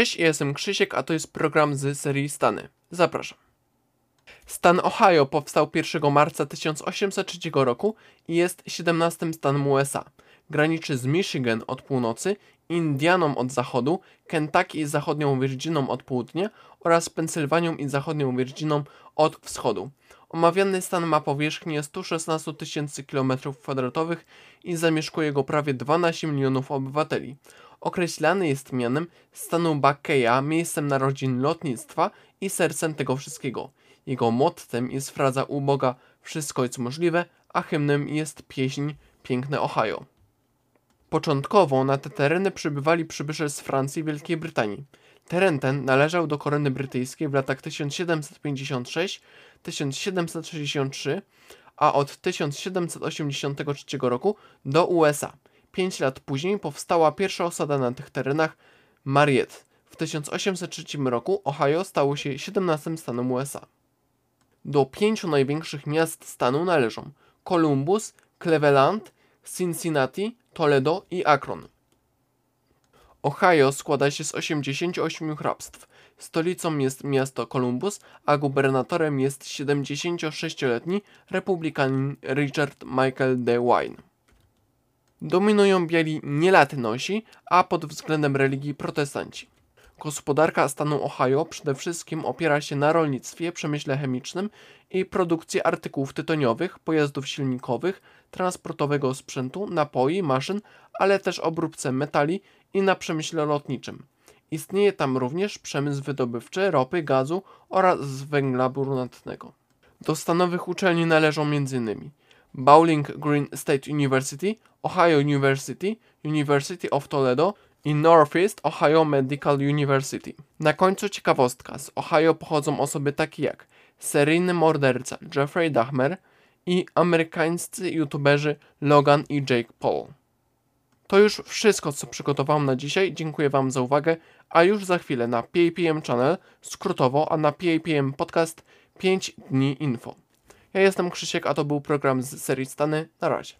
Cześć, ja jestem Krzysiek, a to jest program z serii Stany. Zapraszam. Stan Ohio powstał 1 marca 1803 roku i jest 17 stanem USA. Graniczy z Michigan od północy, Indianą od zachodu, Kentucky i zachodnią Virginią od południa oraz Pensylwanią i zachodnią Virginią od wschodu. Omawiany stan ma powierzchnię 116 tysięcy km2 i zamieszkuje go prawie 12 milionów obywateli. Określany jest mianem stanu Bakkeya, miejscem narodzin lotnictwa i sercem tego wszystkiego. Jego mottem jest fraza u Boga wszystko jest możliwe, a hymnem jest pieśń Piękne Ohio. Początkowo na te tereny przybywali przybysze z Francji i Wielkiej Brytanii. Teren ten należał do korony brytyjskiej w latach 1756-1763, a od 1783 roku do USA. Pięć lat później powstała pierwsza osada na tych terenach Mariette. W 1803 roku Ohio stało się 17 stanem USA. Do pięciu największych miast stanu należą Columbus, Cleveland, Cincinnati, Toledo i Akron. Ohio składa się z 88 hrabstw. Stolicą jest miasto Columbus, a gubernatorem jest 76-letni republikanin Richard Michael DeWine. Dominują biali nielatynosi, a pod względem religii protestanci. Gospodarka stanu Ohio przede wszystkim opiera się na rolnictwie, przemyśle chemicznym i produkcji artykułów tytoniowych, pojazdów silnikowych, transportowego sprzętu, napoi, maszyn, ale też obróbce metali i na przemyśle lotniczym. Istnieje tam również przemysł wydobywczy ropy, gazu oraz węgla brunatnego. Do stanowych uczelni należą m.in. Bowling Green State University, Ohio University, University of Toledo i Northeast Ohio Medical University. Na końcu ciekawostka, z Ohio pochodzą osoby takie jak seryjny morderca Jeffrey Dahmer i amerykańscy youtuberzy Logan i Jake Paul. To już wszystko, co przygotowałem na dzisiaj. Dziękuję Wam za uwagę, a już za chwilę na PAPM Channel, skrótowo, a na PAPM Podcast 5 dni info. Ja jestem Krzysiek, a to był program z serii Stany. Na razie.